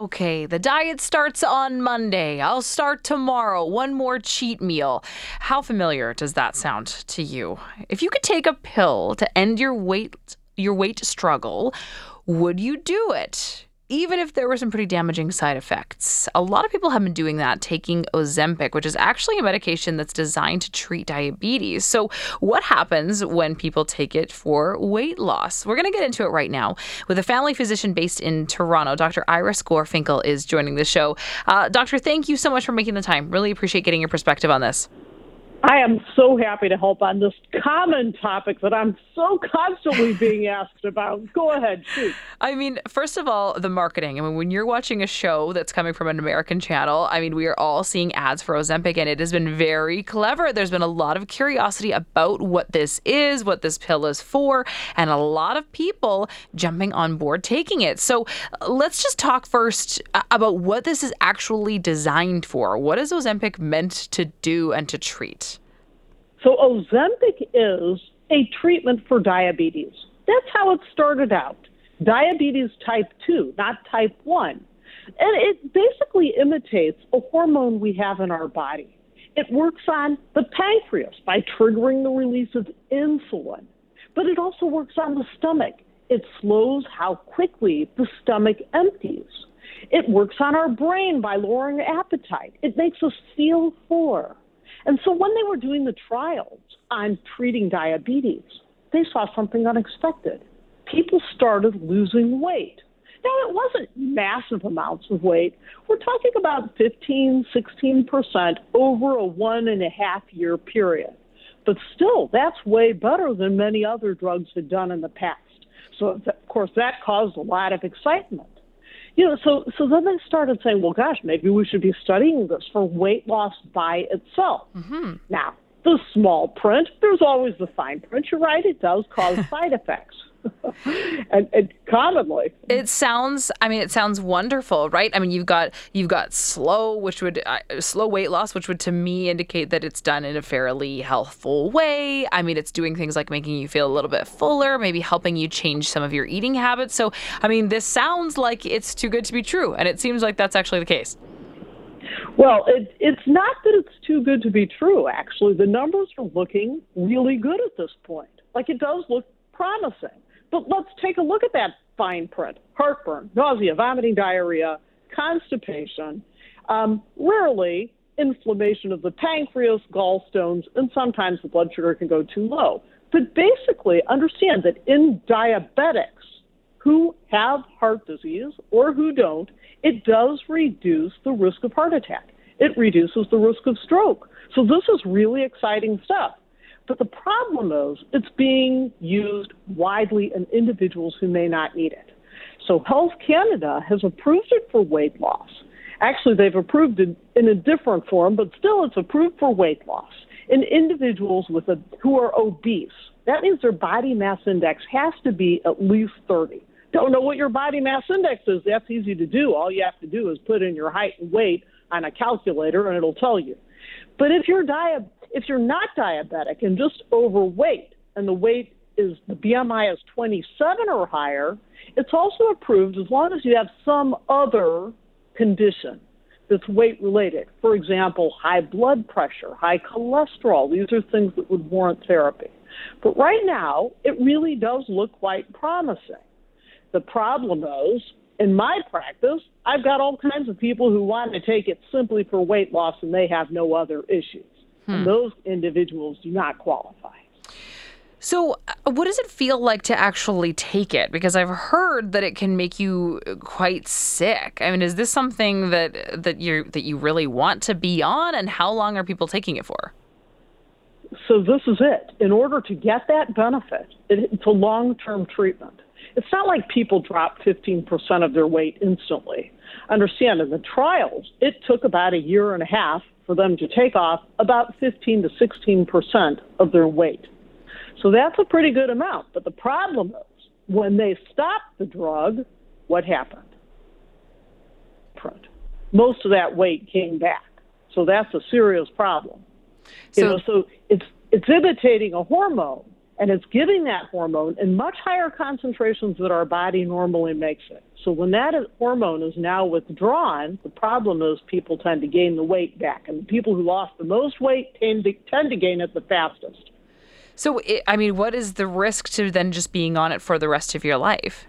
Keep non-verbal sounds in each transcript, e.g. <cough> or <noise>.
Okay, the diet starts on Monday. I'll start tomorrow. One more cheat meal. How familiar does that sound to you? If you could take a pill to end your weight your weight struggle, would you do it? Even if there were some pretty damaging side effects. A lot of people have been doing that, taking Ozempic, which is actually a medication that's designed to treat diabetes. So, what happens when people take it for weight loss? We're going to get into it right now with a family physician based in Toronto. Dr. Iris Gorfinkel is joining the show. Uh, doctor, thank you so much for making the time. Really appreciate getting your perspective on this. I am so happy to help on this common topic that I'm so constantly <laughs> being asked about. Go ahead, shoot. I mean, first of all, the marketing. I mean, when you're watching a show that's coming from an American channel, I mean, we are all seeing ads for Ozempic, and it has been very clever. There's been a lot of curiosity about what this is, what this pill is for, and a lot of people jumping on board taking it. So uh, let's just talk first uh, about what this is actually designed for. What is Ozempic meant to do and to treat? So Ozempic is a treatment for diabetes. That's how it started out. Diabetes type 2, not type 1. And it basically imitates a hormone we have in our body. It works on the pancreas by triggering the release of insulin, but it also works on the stomach. It slows how quickly the stomach empties. It works on our brain by lowering appetite. It makes us feel fuller. And so when they were doing the trials on treating diabetes, they saw something unexpected. People started losing weight. Now, it wasn't massive amounts of weight. We're talking about 15, 16% over a one and a half year period. But still, that's way better than many other drugs had done in the past. So, of course, that caused a lot of excitement you know, so so then they started saying, well, gosh, maybe we should be studying this for weight loss by itself. Mm-hmm. Now, the small print, there's always the fine print. You're right; it does cause <laughs> side effects. And, and, commonly it sounds i mean it sounds wonderful right i mean you've got you've got slow which would uh, slow weight loss which would to me indicate that it's done in a fairly healthful way i mean it's doing things like making you feel a little bit fuller maybe helping you change some of your eating habits so i mean this sounds like it's too good to be true and it seems like that's actually the case well, it, it's not that it's too good to be true, actually. The numbers are looking really good at this point. Like, it does look promising. But let's take a look at that fine print heartburn, nausea, vomiting, diarrhea, constipation, um, rarely inflammation of the pancreas, gallstones, and sometimes the blood sugar can go too low. But basically, understand that in diabetics who have heart disease or who don't, it does reduce the risk of heart attack. It reduces the risk of stroke. So this is really exciting stuff. But the problem is it's being used widely in individuals who may not need it. So Health Canada has approved it for weight loss. Actually, they've approved it in a different form, but still it's approved for weight loss in individuals with a, who are obese. That means their body mass index has to be at least 30. Don't know what your body mass index is? That's easy to do. All you have to do is put in your height and weight on a calculator and it'll tell you. But if you're diabetic, if you're not diabetic and just overweight, and the weight is the BMI is 27 or higher, it's also approved as long as you have some other condition that's weight related. For example, high blood pressure, high cholesterol. These are things that would warrant therapy. But right now, it really does look quite promising. The problem is, in my practice, I've got all kinds of people who want to take it simply for weight loss and they have no other issues. Hmm. those individuals do not qualify. So, uh, what does it feel like to actually take it? Because I've heard that it can make you quite sick. I mean, is this something that that you that you really want to be on? And how long are people taking it for? So this is it. In order to get that benefit, it, it's a long-term treatment. It's not like people drop 15% of their weight instantly. Understand, in the trials, it took about a year and a half for them to take off about 15 to 16 percent of their weight. So that's a pretty good amount. But the problem is when they stopped the drug, what happened? Most of that weight came back. So that's a serious problem. So, you know, so it's it's imitating a hormone. and it's giving that hormone in much higher concentrations than our body normally makes it. So when that hormone is now withdrawn, the problem is people tend to gain the weight back, and the people who lost the most weight tend to, tend to gain it the fastest. So, I mean, what is the risk to then just being on it for the rest of your life?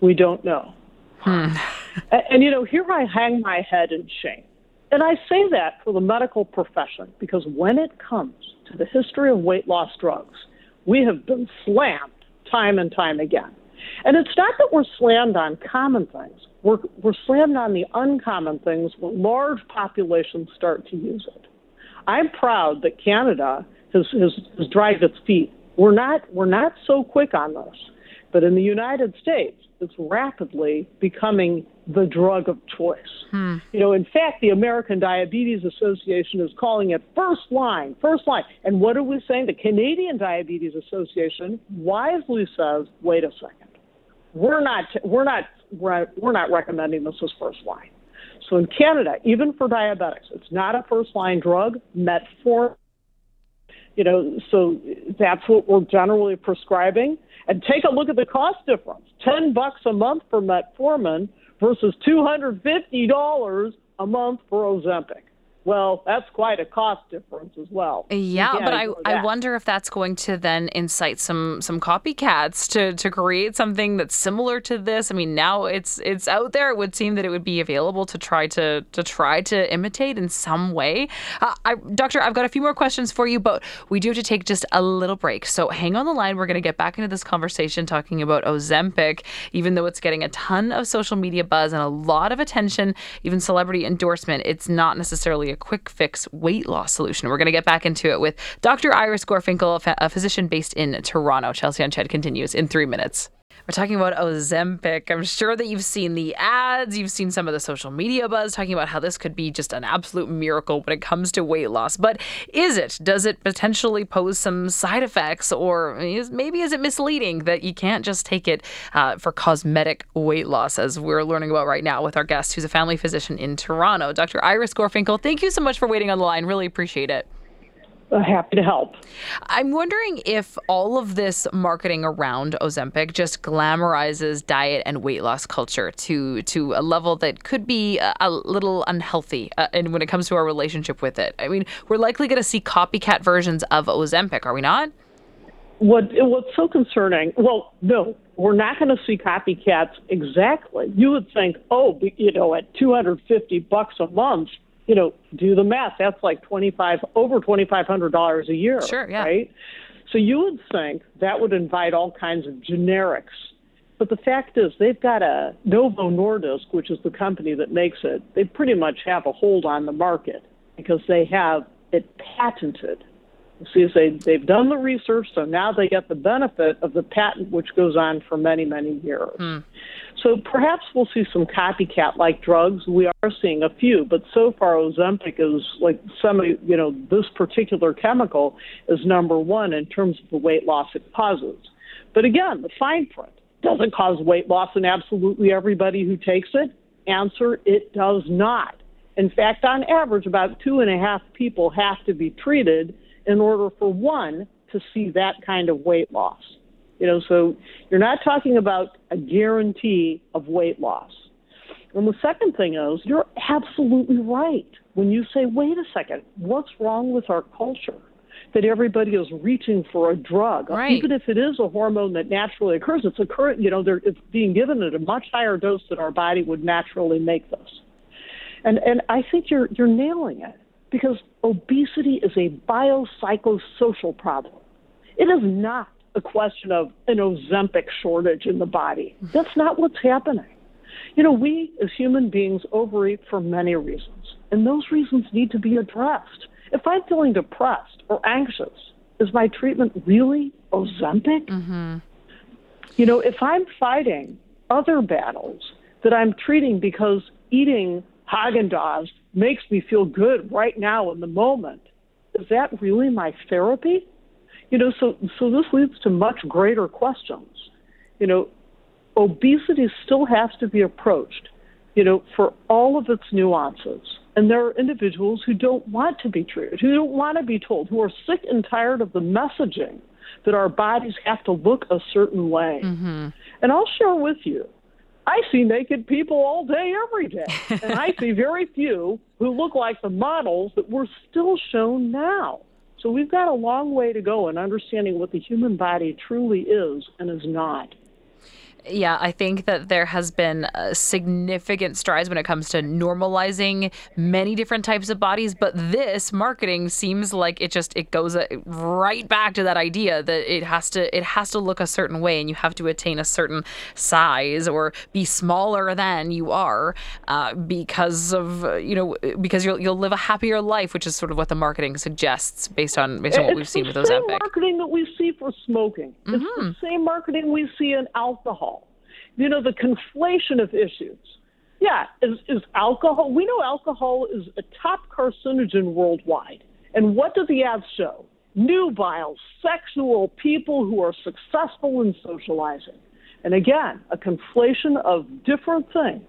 We don't know. Hmm. <laughs> and, and, you know, here I hang my head in shame. And I say that for the medical profession because when it comes to the history of weight loss drugs, we have been slammed time and time again. And it's not that we're slammed on common things. We're, we're slammed on the uncommon things when large populations start to use it. I'm proud that Canada has, has, has dragged its feet. We're not, we're not so quick on this. But in the United States, it's rapidly becoming the drug of choice. Hmm. You know, in fact, the American Diabetes Association is calling it first line, first line. And what are we saying? The Canadian Diabetes Association wisely says, wait a second. We're not we're not we're not recommending this as first line. So in Canada, even for diabetics, it's not a first line drug. Metformin, you know, so that's what we're generally prescribing. And take a look at the cost difference: ten bucks a month for metformin versus two hundred fifty dollars a month for Ozempic well, that's quite a cost difference as well. Yeah, but I, I wonder if that's going to then incite some some copycats to, to create something that's similar to this. I mean, now it's it's out there. It would seem that it would be available to try to to try to imitate in some way. Uh, I, Doctor, I've got a few more questions for you, but we do have to take just a little break. So hang on the line. We're going to get back into this conversation talking about Ozempic, even though it's getting a ton of social media buzz and a lot of attention, even celebrity endorsement. It's not necessarily a quick fix weight loss solution. We're going to get back into it with Dr. Iris Gorfinkel, a physician based in Toronto. Chelsea on Ched continues in three minutes. We're talking about Ozempic. I'm sure that you've seen the ads, you've seen some of the social media buzz talking about how this could be just an absolute miracle when it comes to weight loss. But is it? Does it potentially pose some side effects, or is, maybe is it misleading that you can't just take it uh, for cosmetic weight loss, as we're learning about right now with our guest, who's a family physician in Toronto, Dr. Iris Gorfinkel? Thank you so much for waiting on the line. Really appreciate it. Happy to help. I'm wondering if all of this marketing around Ozempic just glamorizes diet and weight loss culture to to a level that could be a, a little unhealthy, uh, and when it comes to our relationship with it. I mean, we're likely going to see copycat versions of Ozempic, are we not? What what's so concerning? Well, no, we're not going to see copycats exactly. You would think, oh, you know, at 250 bucks a month you know, do the math. That's like twenty five over twenty five hundred dollars a year. Sure, yeah. Right. So you would think that would invite all kinds of generics. But the fact is, they've got a Novo Nordisk, which is the company that makes it. They pretty much have a hold on the market because they have it patented. See, they, they've done the research, so now they get the benefit of the patent, which goes on for many, many years. Hmm. So perhaps we'll see some copycat like drugs. We are seeing a few, but so far Ozempic is like some, you know, this particular chemical is number one in terms of the weight loss it causes. But again, the fine print doesn't cause weight loss in absolutely everybody who takes it? Answer: It does not. In fact, on average, about two and a half people have to be treated in order for one to see that kind of weight loss. You know, so you're not talking about a guarantee of weight loss. And the second thing is, you're absolutely right when you say, wait a second, what's wrong with our culture? That everybody is reaching for a drug, right. even if it is a hormone that naturally occurs. It's occurring, you know, it's being given at a much higher dose than our body would naturally make this. And and I think you're you're nailing it because obesity is a biopsychosocial problem. It is not a question of an Ozempic shortage in the body. That's not what's happening. You know, we as human beings overeat for many reasons, and those reasons need to be addressed. If I'm feeling depressed or anxious, is my treatment really Ozempic? Mm-hmm. You know, if I'm fighting other battles that I'm treating because eating Haagen Dazs makes me feel good right now in the moment, is that really my therapy? You know, so so this leads to much greater questions. You know, obesity still has to be approached, you know, for all of its nuances. And there are individuals who don't want to be treated, who don't want to be told, who are sick and tired of the messaging that our bodies have to look a certain way. Mm-hmm. And I'll share with you, I see naked people all day, every day. and I see very few who look like the models that we're still shown now. So we've got a long way to go in understanding what the human body truly is and is not. Yeah, I think that there has been significant strides when it comes to normalizing many different types of bodies, but this marketing seems like it just it goes uh, right back to that idea that it has to it has to look a certain way and you have to attain a certain size or be smaller than you are uh, because of you know because you'll you'll live a happier life, which is sort of what the marketing suggests based on based on what it's we've seen with the Ozempic. Same marketing that we see for smoking. Mm-hmm. It's the mm-hmm. same marketing we see in alcohol you know, the conflation of issues. Yeah, is, is alcohol, we know alcohol is a top carcinogen worldwide. And what do the ads show? Nubile, sexual people who are successful in socializing. And again, a conflation of different things.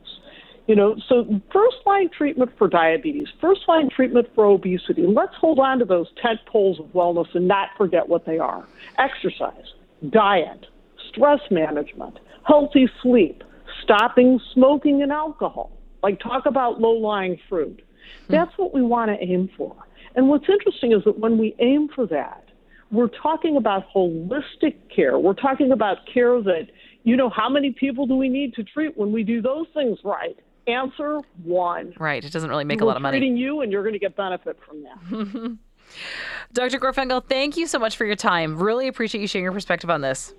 You know, so first line treatment for diabetes, first line treatment for obesity. Let's hold on to those tent poles of wellness and not forget what they are exercise, diet, stress management, healthy sleep, stopping smoking and alcohol. Like, talk about low lying fruit. Hmm. That's what we want to aim for. And what's interesting is that when we aim for that, we're talking about holistic care. We're talking about care that, you know, how many people do we need to treat when we do those things right? Answer one. Right. It doesn't really make we're a lot of money. treating you, and you're going to get benefit from that. <laughs> Dr. Gorfinkel, thank you so much for your time. Really appreciate you sharing your perspective on this.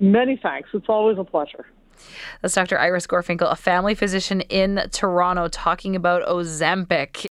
Many thanks. It's always a pleasure. That's Dr. Iris Gorfinkel, a family physician in Toronto, talking about Ozempic.